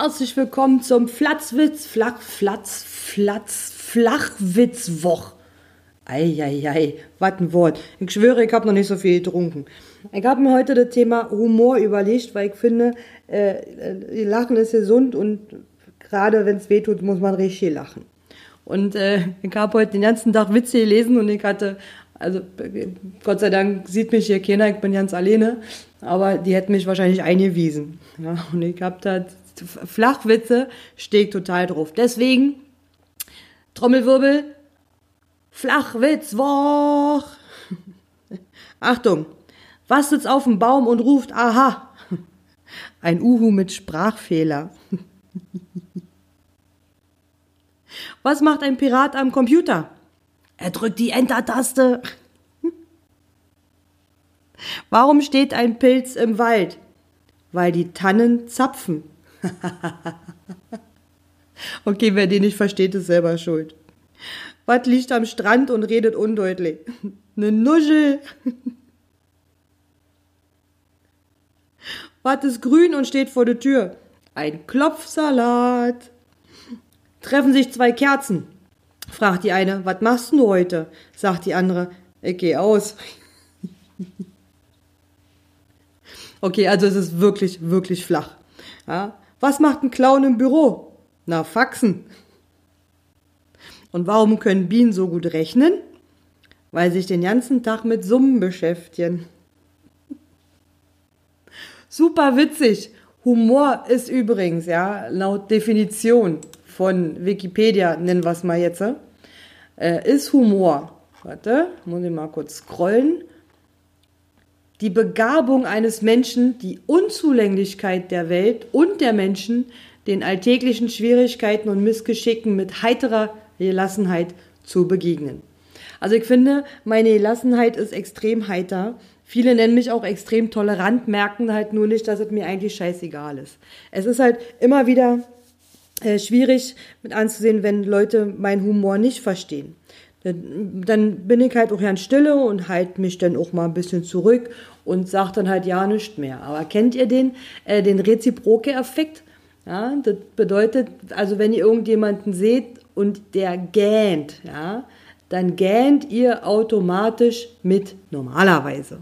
Herzlich willkommen zum Flatzwitz, Flach, Flatz, Flatz, Flachwitzwoch. Eieiei, was ein Wort. Ich schwöre, ich habe noch nicht so viel getrunken. Ich habe mir heute das Thema Humor überlegt, weil ich finde, äh, äh Lachen ist gesund und gerade wenn es weh tut, muss man richtig lachen. Und äh, ich habe heute den ganzen Tag Witze gelesen und ich hatte, also Gott sei Dank sieht mich hier keiner, ich bin ganz alleine, aber die hätten mich wahrscheinlich eingewiesen. Ja, und ich habe da Flachwitze, stehe ich total drauf. Deswegen, Trommelwirbel, Flachwitzwoch. Achtung, was sitzt auf dem Baum und ruft Aha? Ein Uhu mit Sprachfehler. Was macht ein Pirat am Computer? Er drückt die Enter-Taste. Warum steht ein Pilz im Wald? Weil die Tannen zapfen. okay, wer den nicht versteht, ist selber schuld. Was liegt am Strand und redet undeutlich? Ne Nuschel. Was ist grün und steht vor der Tür? Ein Klopfsalat. Treffen sich zwei Kerzen. Fragt die eine, was machst du heute? Sagt die andere, ich geh aus. okay, also es ist wirklich, wirklich flach. Ja? Was macht ein Clown im Büro? Na, Faxen. Und warum können Bienen so gut rechnen? Weil sich den ganzen Tag mit Summen beschäftigen. Super witzig. Humor ist übrigens, ja, laut Definition von Wikipedia, nennen wir es mal jetzt, äh, ist Humor. Warte, muss ich mal kurz scrollen die Begabung eines Menschen, die Unzulänglichkeit der Welt und der Menschen, den alltäglichen Schwierigkeiten und Missgeschicken mit heiterer Gelassenheit zu begegnen. Also ich finde, meine Gelassenheit ist extrem heiter. Viele nennen mich auch extrem tolerant, merken halt nur nicht, dass es mir eigentlich scheißegal ist. Es ist halt immer wieder äh, schwierig mit anzusehen, wenn Leute meinen Humor nicht verstehen. Dann bin ich halt auch ganz stille und halte mich dann auch mal ein bisschen zurück und sage dann halt ja nichts mehr. Aber kennt ihr den, äh, den Reziproke-Effekt? Ja, das bedeutet, also wenn ihr irgendjemanden seht und der gähnt, ja, dann gähnt ihr automatisch mit normalerweise.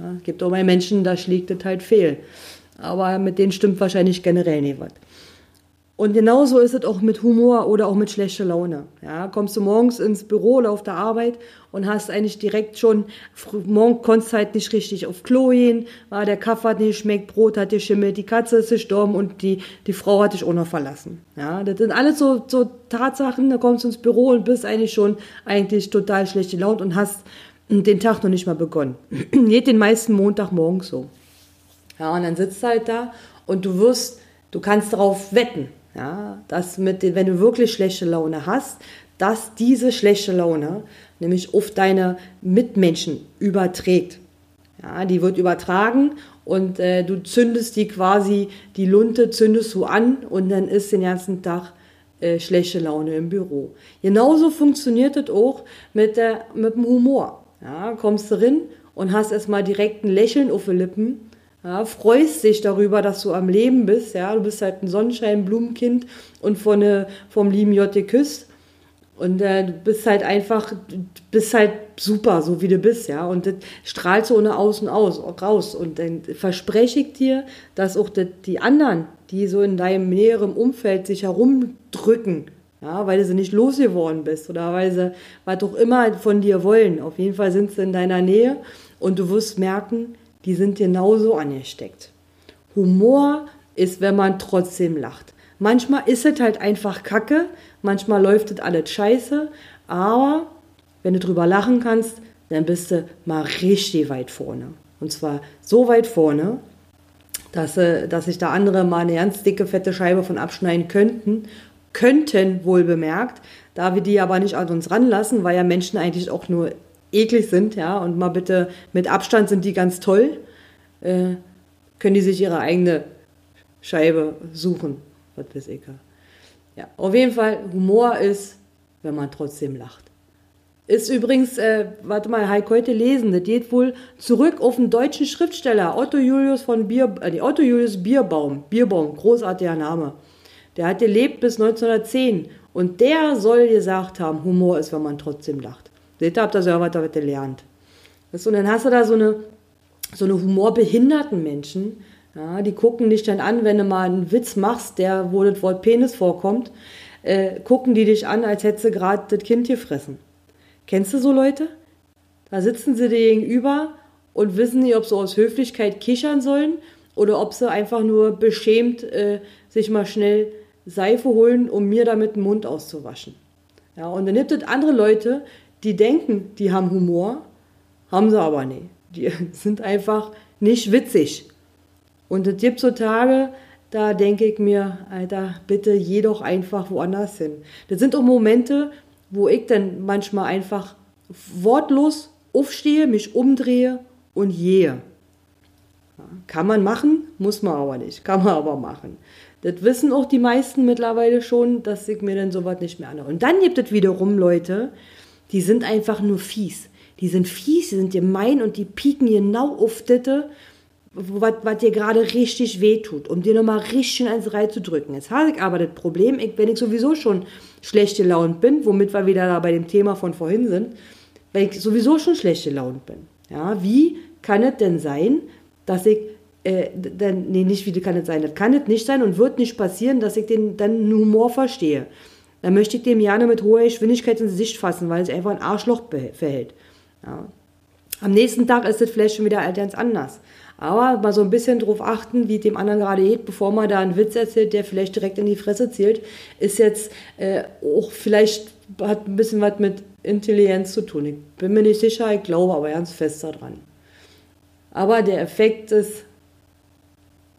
Ja, gibt auch mal Menschen, da schlägt das halt fehl. Aber mit denen stimmt wahrscheinlich generell nicht was. Und genauso ist es auch mit Humor oder auch mit schlechter Laune. Ja, kommst du morgens ins Büro oder auf der Arbeit und hast eigentlich direkt schon, morgen konntest halt nicht richtig auf Klo gehen, war der Kaffee hat nicht geschmeckt, Brot hat geschimmelt, die Katze ist gestorben und die, die Frau hat dich auch noch verlassen. Ja, das sind alles so, so Tatsachen, da kommst du ins Büro und bist eigentlich schon eigentlich total schlecht gelaunt und hast den Tag noch nicht mal begonnen. Geht den meisten Montagmorgens so. Ja, und dann sitzt du halt da und du wirst, du kannst darauf wetten, ja, dass mit, wenn du wirklich schlechte Laune hast, dass diese schlechte Laune nämlich auf deine Mitmenschen überträgt. Ja, die wird übertragen und äh, du zündest die quasi, die Lunte zündest du an und dann ist den ganzen Tag äh, schlechte Laune im Büro. Genauso funktioniert es auch mit, der, mit dem Humor. Ja, kommst du rein und hast erstmal direkt ein Lächeln auf den Lippen ja, freust dich darüber, dass du am Leben bist, ja, du bist halt ein Sonnenschein-Blumenkind und von, äh, vom lieben J geküsst und äh, du bist halt einfach, bist halt super, so wie du bist, ja, und das strahlt so ohne Außen aus, raus. Und dann verspreche ich dir, dass auch die, die anderen, die so in deinem näheren Umfeld sich herumdrücken, ja, weil du sie nicht losgeworden bist oder weil sie was auch immer von dir wollen. Auf jeden Fall sind sie in deiner Nähe und du wirst merken, die sind genauso angesteckt. Humor ist, wenn man trotzdem lacht. Manchmal ist es halt einfach Kacke, manchmal läuft es alles scheiße, aber wenn du drüber lachen kannst, dann bist du mal richtig weit vorne. Und zwar so weit vorne, dass, äh, dass sich da andere mal eine ganz dicke, fette Scheibe von abschneiden könnten. Könnten wohl bemerkt, da wir die aber nicht an uns ranlassen, weil ja Menschen eigentlich auch nur eklig sind, ja, und mal bitte mit Abstand sind die ganz toll, äh, können die sich ihre eigene Scheibe suchen. Was weiß ich. Ja, auf jeden Fall, Humor ist, wenn man trotzdem lacht. Ist übrigens, äh, warte mal, Heik heute lesen, das geht wohl zurück auf den deutschen Schriftsteller Otto Julius von Bier, äh, Otto Julius Bierbaum. Bierbaum, großartiger Name. Der hat gelebt bis 1910 und der soll gesagt haben, Humor ist, wenn man trotzdem lacht. Seht ihr, habt ihr selber was gelernt. Und dann hast du da so eine, so eine humorbehinderten Menschen, ja, die gucken dich dann an, wenn du mal einen Witz machst, der, wo das Wort Penis vorkommt, äh, gucken die dich an, als hättest du gerade das Kind gefressen. Kennst du so Leute? Da sitzen sie dir gegenüber und wissen nicht, ob sie aus Höflichkeit kichern sollen oder ob sie einfach nur beschämt äh, sich mal schnell Seife holen, um mir damit den Mund auszuwaschen. Ja, und dann gibt es andere Leute, die denken, die haben Humor, haben sie aber nicht. Die sind einfach nicht witzig. Und es gibt so Tage, da denke ich mir, Alter, bitte geh doch einfach woanders hin. Das sind auch Momente, wo ich dann manchmal einfach wortlos aufstehe, mich umdrehe und gehe. Kann man machen, muss man aber nicht. Kann man aber machen. Das wissen auch die meisten mittlerweile schon, dass ich mir dann sowas nicht mehr anhöre. Und dann gibt es wiederum Leute, die sind einfach nur fies. Die sind fies, die sind gemein und die pieken genau auf das, was dir gerade richtig wehtut, um dir nochmal richtig ins Reihe zu drücken. Jetzt habe ich aber das Problem, ich, wenn ich sowieso schon schlecht gelaunt bin, womit wir wieder da bei dem Thema von vorhin sind, weil ich sowieso schon schlecht gelaunt bin. Ja, wie kann es denn sein, dass ich äh, dann, nee, nicht wie kann es sein, das kann es nicht sein und wird nicht passieren, dass ich den dann Humor verstehe. Dann möchte ich dem gerne mit hoher Geschwindigkeit ins Gesicht fassen, weil es einfach ein Arschloch verhält. Ja. Am nächsten Tag ist das vielleicht schon wieder ganz anders. Aber mal so ein bisschen drauf achten, wie dem anderen gerade geht, bevor man da einen Witz erzählt, der vielleicht direkt in die Fresse zielt, ist jetzt äh, auch vielleicht hat ein bisschen was mit Intelligenz zu tun. Ich bin mir nicht sicher, ich glaube aber ganz fest daran. Aber der Effekt ist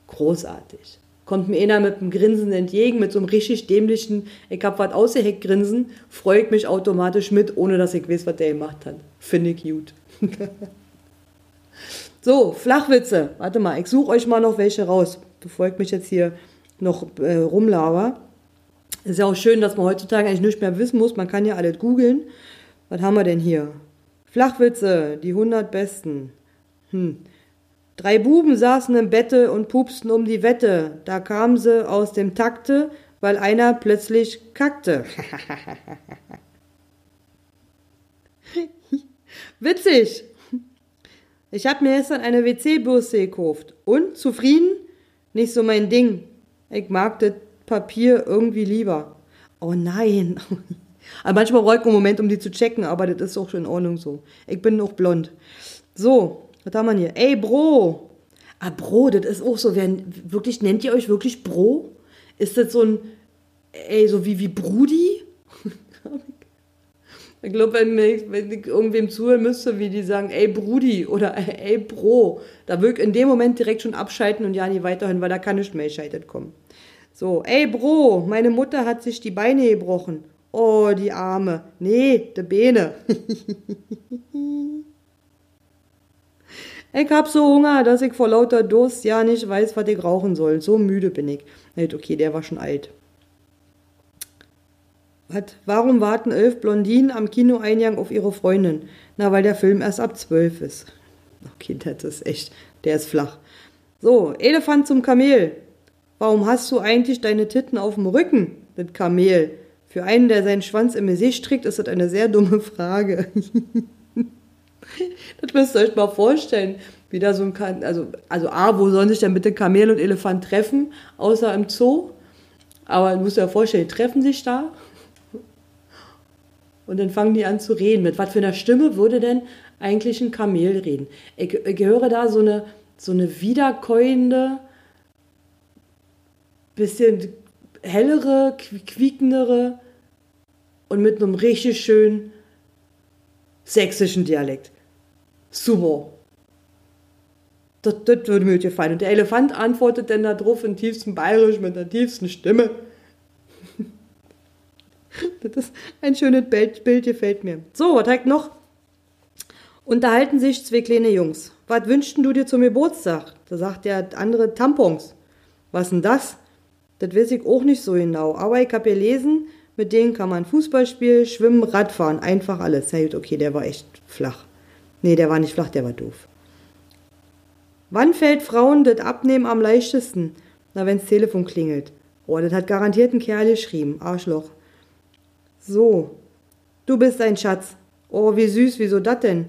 großartig. Kommt mir einer mit einem Grinsen entgegen, mit so einem richtig dämlichen, ich hab was ausgeheckt Grinsen, freue ich mich automatisch mit, ohne dass ich weiß, was der gemacht hat. Finde ich gut. so, Flachwitze. Warte mal, ich suche euch mal noch welche raus, bevor ich mich jetzt hier noch äh, rumlaber. Ist ja auch schön, dass man heutzutage eigentlich nichts mehr wissen muss. Man kann ja alles googeln. Was haben wir denn hier? Flachwitze, die 100 besten. Hm. Drei Buben saßen im Bette und pupsten um die Wette. Da kamen sie aus dem Takte, weil einer plötzlich kackte. Witzig! Ich hab mir gestern eine WC-Bürste gekauft. Und? Zufrieden? Nicht so mein Ding. Ich mag das Papier irgendwie lieber. Oh nein. Aber manchmal brauche ich einen Moment, um die zu checken, aber das ist auch schon in Ordnung so. Ich bin noch blond. So, was haben wir hier? Ey, Bro. Ah, Bro, das ist auch so. Wer, wirklich, nennt ihr euch wirklich Bro? Ist das so ein, ey, so wie, wie Brudi? ich glaube, wenn, wenn ich irgendwem zuhören müsste, wie die sagen, ey, Brudi oder ey, Bro, da würde ich in dem Moment direkt schon abschalten und ja nie weiterhin, weil da kann nicht mehr gescheitert kommen. So, ey, Bro, meine Mutter hat sich die Beine gebrochen. Oh, die Arme. Nee, die Beine. Ich hab so Hunger, dass ich vor lauter Durst ja nicht weiß, was ich rauchen soll. So müde bin ich. Okay, der war schon alt. Was? Warum warten elf Blondinen am Kinoeingang auf ihre Freundin? Na, weil der Film erst ab zwölf ist. Okay, das ist echt, der ist flach. So, Elefant zum Kamel. Warum hast du eigentlich deine Titten auf dem Rücken? Das Kamel. Für einen, der seinen Schwanz im Gesicht trägt, ist das eine sehr dumme Frage. Das müsst ihr euch mal vorstellen, wie da so ein, also, also A, wo sollen sich denn bitte Kamel und Elefant treffen, außer im Zoo? Aber du musst dir vorstellen, die treffen sich da und dann fangen die an zu reden. Mit was für einer Stimme würde denn eigentlich ein Kamel reden? Ich, ich höre da so eine, so eine wiederkäuende, bisschen hellere, quiekendere und mit einem richtig schönen sächsischen Dialekt. Super. Das, das würde mir gefallen. Und der Elefant antwortet dann darauf in tiefstem Bayerisch mit der tiefsten Stimme. das ist ein schönes Bild, Bild gefällt mir. So, was hat noch? Unterhalten sich zwei kleine Jungs. Was wünschten du dir zum Geburtstag? Da sagt der andere Tampons. Was denn das? Das weiß ich auch nicht so genau. Aber ich habe gelesen, mit denen kann man Fußball spielen, schwimmen, Radfahren, einfach alles. Ja gut, okay, der war echt flach. Nee, der war nicht flach, der war doof. Wann fällt Frauen das Abnehmen am leichtesten? Na, wenn's Telefon klingelt. Oh, das hat garantiert ein Kerl geschrieben. Arschloch. So. Du bist ein Schatz. Oh, wie süß, wieso das denn?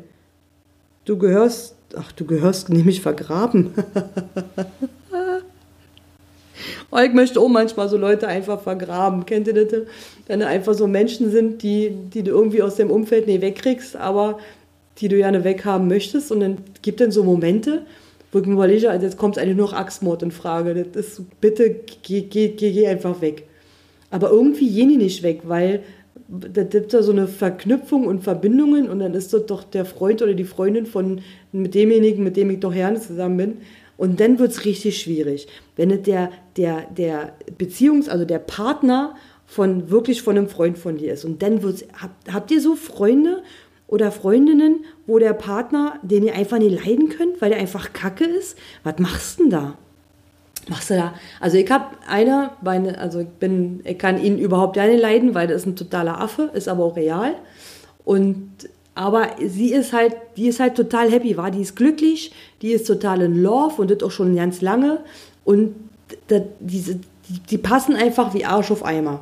Du gehörst, ach, du gehörst nämlich vergraben. oh, ich möchte auch manchmal so Leute einfach vergraben. Kennt ihr das? Wenn da einfach so Menschen sind, die, die du irgendwie aus dem Umfeld nicht wegkriegst, aber die du gerne weghaben möchtest. Und dann gibt es so Momente, wo ich mir überlege, also jetzt kommt eigentlich nur noch Axtmord in Frage. Das ist, bitte geh, geh, geh, geh einfach weg. Aber irgendwie gehen die nicht weg, weil da gibt da so eine Verknüpfung und Verbindungen und dann ist das doch der Freund oder die Freundin von mit demjenigen, mit dem ich doch gerne zusammen bin. Und dann wird es richtig schwierig. Wenn es der, der, der Beziehungs-, also der Partner von wirklich von einem Freund von dir ist. Und dann wird's, habt, habt ihr so Freunde oder Freundinnen, wo der Partner, den ihr einfach nicht leiden könnt, weil der einfach kacke ist? Was machst du denn da? machst du da? Also ich habe eine, meine, also ich bin, ich kann ihn überhaupt ja nicht leiden, weil das ist ein totaler Affe, ist aber auch real. Und aber sie ist halt, die ist halt total happy, war, die ist glücklich, die ist total in Love und das auch schon ganz lange. Und das, die, die passen einfach wie Arsch auf Eimer.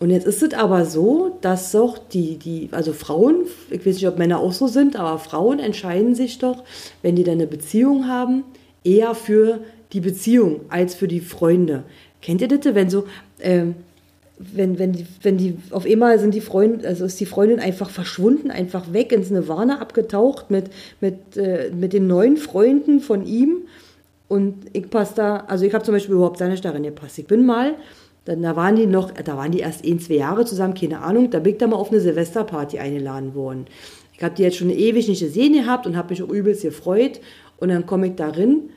Und jetzt ist es aber so, dass doch die, die, also Frauen, ich weiß nicht, ob Männer auch so sind, aber Frauen entscheiden sich doch, wenn die dann eine Beziehung haben, eher für die Beziehung als für die Freunde. Kennt ihr das, wenn so, ähm, wenn, wenn, die, wenn die, auf einmal sind die Freunde, also ist die Freundin einfach verschwunden, einfach weg ins Nirvana abgetaucht mit, mit, äh, mit den neuen Freunden von ihm. Und ich passe da, also ich habe zum Beispiel überhaupt seine darin gepasst. Ich bin mal, dann, da waren die noch, da waren die erst ein, zwei Jahre zusammen, keine Ahnung, da bin ich da mal auf eine Silvesterparty eingeladen worden. Ich habe die jetzt schon ewig nicht gesehen gehabt und habe mich auch übelst gefreut. Und dann komme ich da rein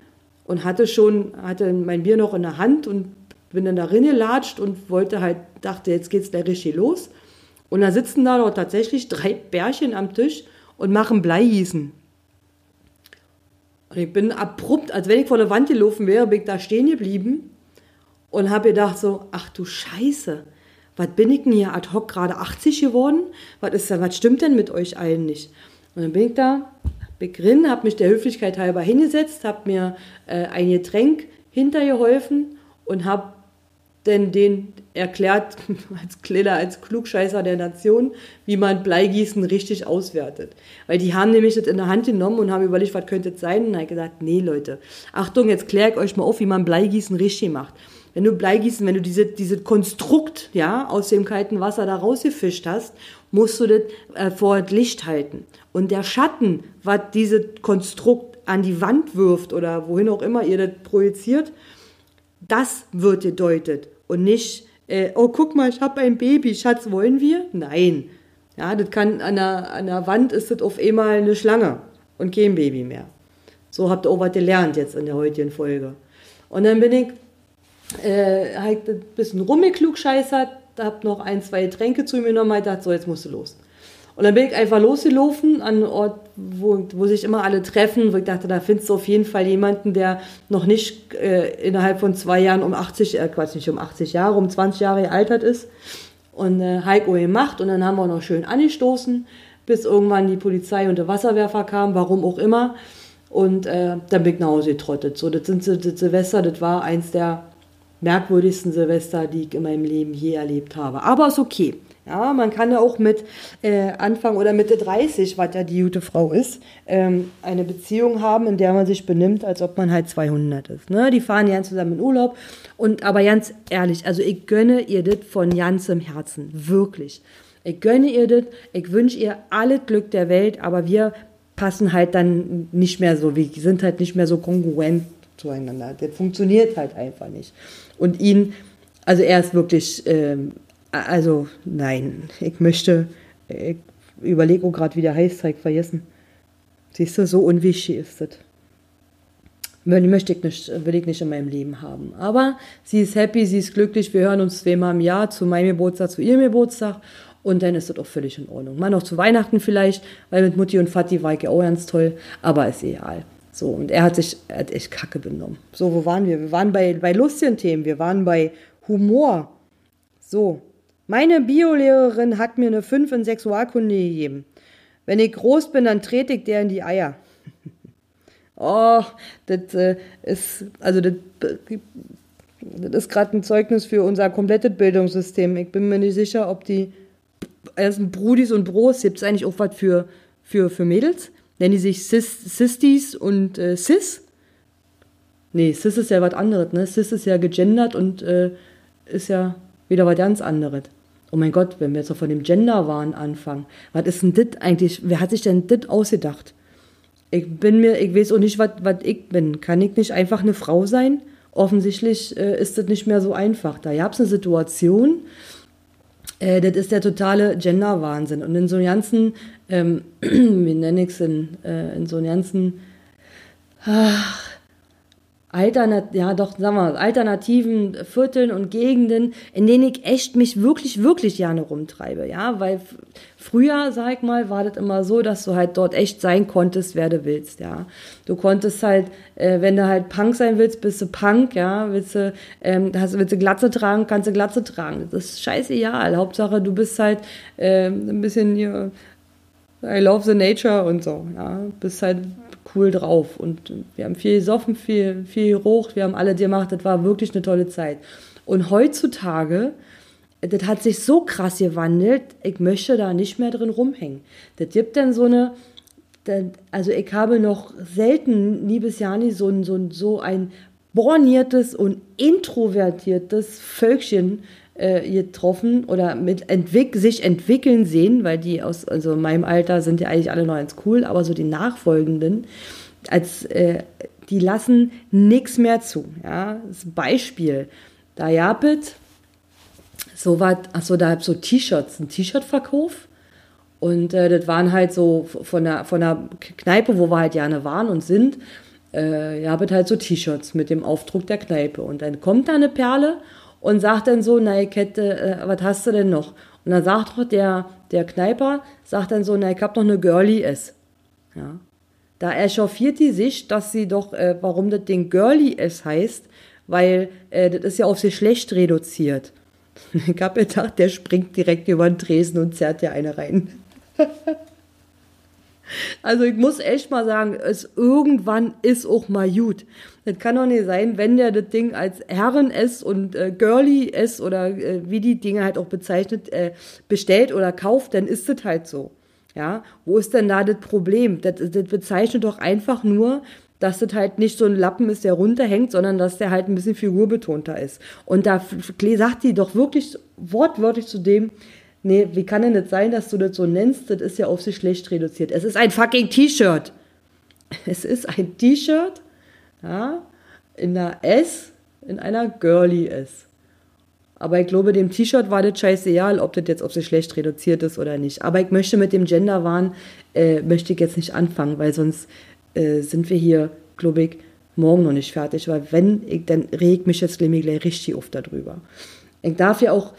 und hatte schon, hatte mein Bier noch in der Hand und bin dann da gelatscht und wollte halt, dachte, jetzt geht's gleich richtig los. Und da sitzen da noch tatsächlich drei Bärchen am Tisch und machen Bleigießen. Und ich bin abrupt, als wenn ich vor der Wand gelaufen wäre, bin ich da stehen geblieben und habe gedacht so, ach du Scheiße, was bin ich denn hier ad hoc gerade 80 geworden? Was ist was stimmt denn mit euch allen nicht? Und dann bin ich da begrin, habe mich der Höflichkeit halber hingesetzt, habe mir äh, ein Getränk hintergeholfen und habe denn den erklärt, als Kleiner, als Klugscheißer der Nation, wie man Bleigießen richtig auswertet. Weil die haben nämlich das in der Hand genommen und haben überlegt, was könnte es sein? Und habe gesagt, nee, Leute, Achtung, jetzt kläre ich euch mal auf, wie man Bleigießen richtig macht. Wenn du Bleigießen, wenn du diese, diese Konstrukt, ja, aus dem kalten Wasser da rausgefischt hast, musst du das äh, vor das Licht halten. Und der Schatten, was dieses Konstrukt an die Wand wirft oder wohin auch immer ihr das projiziert, das wird gedeutet und nicht, äh, oh guck mal, ich habe ein Baby, Schatz, wollen wir? Nein. Ja, das kann an der, an der Wand ist das auf einmal eine Schlange und kein Baby mehr. So habt ihr auch was gelernt jetzt in der heutigen Folge. Und dann bin ich äh, halt ein bisschen rumgeklugscheißert, hab noch ein, zwei Tränke zu mir genommen und dachte, so, jetzt musst du los. Und dann bin ich einfach losgelaufen an einen Ort, wo, wo sich immer alle treffen, wo ich dachte, da findest du auf jeden Fall jemanden, der noch nicht äh, innerhalb von zwei Jahren um 80, äh, Quatsch, nicht um 80 Jahre, um 20 Jahre gealtert ist. Und äh, Heiko gemacht und dann haben wir noch schön angestoßen, bis irgendwann die Polizei und der Wasserwerfer kamen, warum auch immer. Und äh, dann bin ich nach Hause getrottet. So, das sind Silvester, das war eins der merkwürdigsten Silvester, die ich in meinem Leben je erlebt habe. Aber ist okay. Ja, man kann ja auch mit äh, Anfang oder Mitte 30, was ja die gute Frau ist, ähm, eine Beziehung haben, in der man sich benimmt, als ob man halt 200 ist. Ne? Die fahren ja zusammen in Urlaub. Und aber ganz ehrlich, also ich gönne ihr das von ganzem Herzen. Wirklich. Ich gönne ihr das. Ich wünsche ihr alles Glück der Welt, aber wir passen halt dann nicht mehr so, wir sind halt nicht mehr so kongruent zueinander. Das funktioniert halt einfach nicht. Und ihn, also er ist wirklich, ähm, also nein, ich möchte, ich überlege gerade, wie der heißt, ich vergessen. Siehst du, so unwichtig ist das. Möchte ich nicht, will ich nicht in meinem Leben haben. Aber sie ist happy, sie ist glücklich. Wir hören uns zweimal im Jahr zu meinem Geburtstag, zu ihrem Geburtstag. Und dann ist das auch völlig in Ordnung. Mal noch zu Weihnachten vielleicht, weil mit Mutti und Vati war ich ja auch ganz toll. Aber ist egal. So, und er hat sich, er hat echt kacke benommen. So, wo waren wir? Wir waren bei, bei lustigen Themen, wir waren bei Humor. So, Meine Biolehrerin hat mir eine 5 in Sexualkunde gegeben. Wenn ich groß bin, dann trete ich der in die Eier. oh, das äh, ist, also das, das ist gerade ein Zeugnis für unser komplettes Bildungssystem. Ich bin mir nicht sicher, ob die ersten Brudis und Bros, gibt es eigentlich auch was für, für, für Mädels? Nennen die sich Sis, Sistis und äh, Sis? Nee, Sis ist ja was anderes, ne? Sis ist ja gegendert und äh, ist ja wieder was ganz anderes. Oh mein Gott, wenn wir jetzt noch von dem Genderwahn anfangen, was ist denn das eigentlich? Wer hat sich denn das ausgedacht? Ich bin mir, ich weiß auch nicht, was ich bin. Kann ich nicht einfach eine Frau sein? Offensichtlich äh, ist das nicht mehr so einfach. Da gab es eine Situation, äh, das ist der totale Genderwahnsinn. Und in so einem ganzen, ähm, wie nenne ich es in, äh, in so einem ganzen, ach, Alternat ja doch, sagen wir, alternativen Vierteln und Gegenden, in denen ich echt mich wirklich, wirklich gerne rumtreibe, ja, weil früher, sag ich mal, war das immer so, dass du halt dort echt sein konntest, wer du willst, ja. Du konntest halt, äh, wenn du halt Punk sein willst, bist du Punk, ja, willst du, ähm, hast, willst du Glatze tragen, kannst du Glatze tragen, das ist scheißegal, Hauptsache du bist halt äh, ein bisschen hier, I love the nature und so, ja, bist halt cool drauf. Und wir haben viel gesoffen, viel, viel gerucht, wir haben alle gemacht, das war wirklich eine tolle Zeit. Und heutzutage, das hat sich so krass gewandelt, ich möchte da nicht mehr drin rumhängen. Das gibt dann so eine, also ich habe noch selten, nie bis Jani, so ein, so ein, so ein borniertes und introvertiertes Völkchen äh, getroffen oder mit entwick sich entwickeln sehen, weil die aus also meinem Alter sind ja eigentlich alle noch ganz cool, aber so die Nachfolgenden, als äh, die lassen nichts mehr zu. Ja, das Beispiel, da Japet, so was, achso, da hab so T-Shirts, ein T-Shirt-Verkauf. Und äh, das waren halt so von der, von der Kneipe, wo wir halt gerne waren und sind, äh, ja, halt so T-Shirts mit dem Aufdruck der Kneipe. Und dann kommt da eine Perle und sagt dann so, na, ich hätte, äh, was hast du denn noch? Und dann sagt doch der, der Kneiper, sagt dann so, na, ich hab noch eine Girlie S. Ja. Da echauffiert die sich, dass sie doch, äh, warum das Ding Girlie S heißt, weil äh, das ist ja auf sich schlecht reduziert. Ich hab gedacht, der springt direkt über den Tresen und zerrt dir eine rein. Also ich muss echt mal sagen, es irgendwann ist auch mal gut. Das kann doch nicht sein, wenn der das Ding als Herren S und äh, Girly S oder äh, wie die Dinge halt auch bezeichnet, äh, bestellt oder kauft, dann ist das halt so. Ja, wo ist denn da das Problem? Das, das bezeichnet doch einfach nur, dass das halt nicht so ein Lappen ist, der runterhängt, sondern dass der halt ein bisschen figurbetonter ist. Und da sagt die doch wirklich wortwörtlich zu dem, Nee, wie kann denn das sein, dass du das so nennst? Das ist ja auf sich schlecht reduziert. Es ist ein fucking T-Shirt. Es ist ein T-Shirt, ja, in einer S, in einer Girly S. Aber ich glaube, dem T-Shirt war das scheißegal, ob das jetzt auf sich schlecht reduziert ist oder nicht. Aber ich möchte mit dem Genderwahn, äh, möchte ich jetzt nicht anfangen, weil sonst äh, sind wir hier, glaube ich, morgen noch nicht fertig. Weil wenn ich, dann reg mich jetzt gleich richtig oft darüber. Ich darf ja auch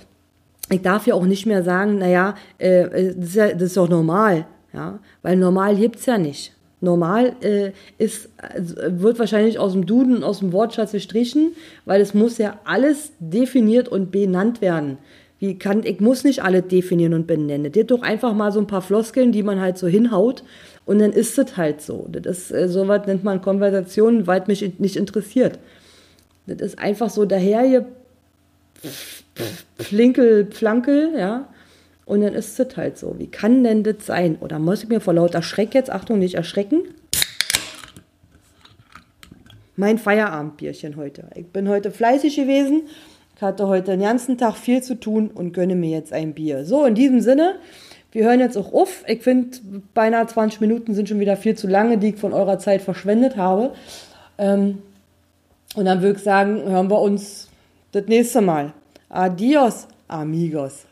ich darf ja auch nicht mehr sagen, naja, äh, das, ist ja, das ist doch normal, ja, weil normal gibt's ja nicht. Normal äh, ist, also, wird wahrscheinlich aus dem Duden, aus dem Wortschatz gestrichen, weil es muss ja alles definiert und benannt werden. Wie kann, ich muss nicht alles definieren und benennen. Das doch einfach mal so ein paar Floskeln, die man halt so hinhaut und dann ist es halt so. Das ist, äh, sowas nennt man Konversation, weil mich nicht interessiert. Das ist einfach so daher Flinkel, Flankel, ja. Und dann ist es halt so. Wie kann denn das sein? Oder muss ich mir vor lauter Schreck jetzt, Achtung, nicht erschrecken? Mein Feierabendbierchen heute. Ich bin heute fleißig gewesen. Hatte heute den ganzen Tag viel zu tun und gönne mir jetzt ein Bier. So, in diesem Sinne, wir hören jetzt auch auf. Ich finde, beinahe 20 Minuten sind schon wieder viel zu lange, die ich von eurer Zeit verschwendet habe. Ähm, und dann würde ich sagen, hören wir uns das nächste Mal. Adios, amigos.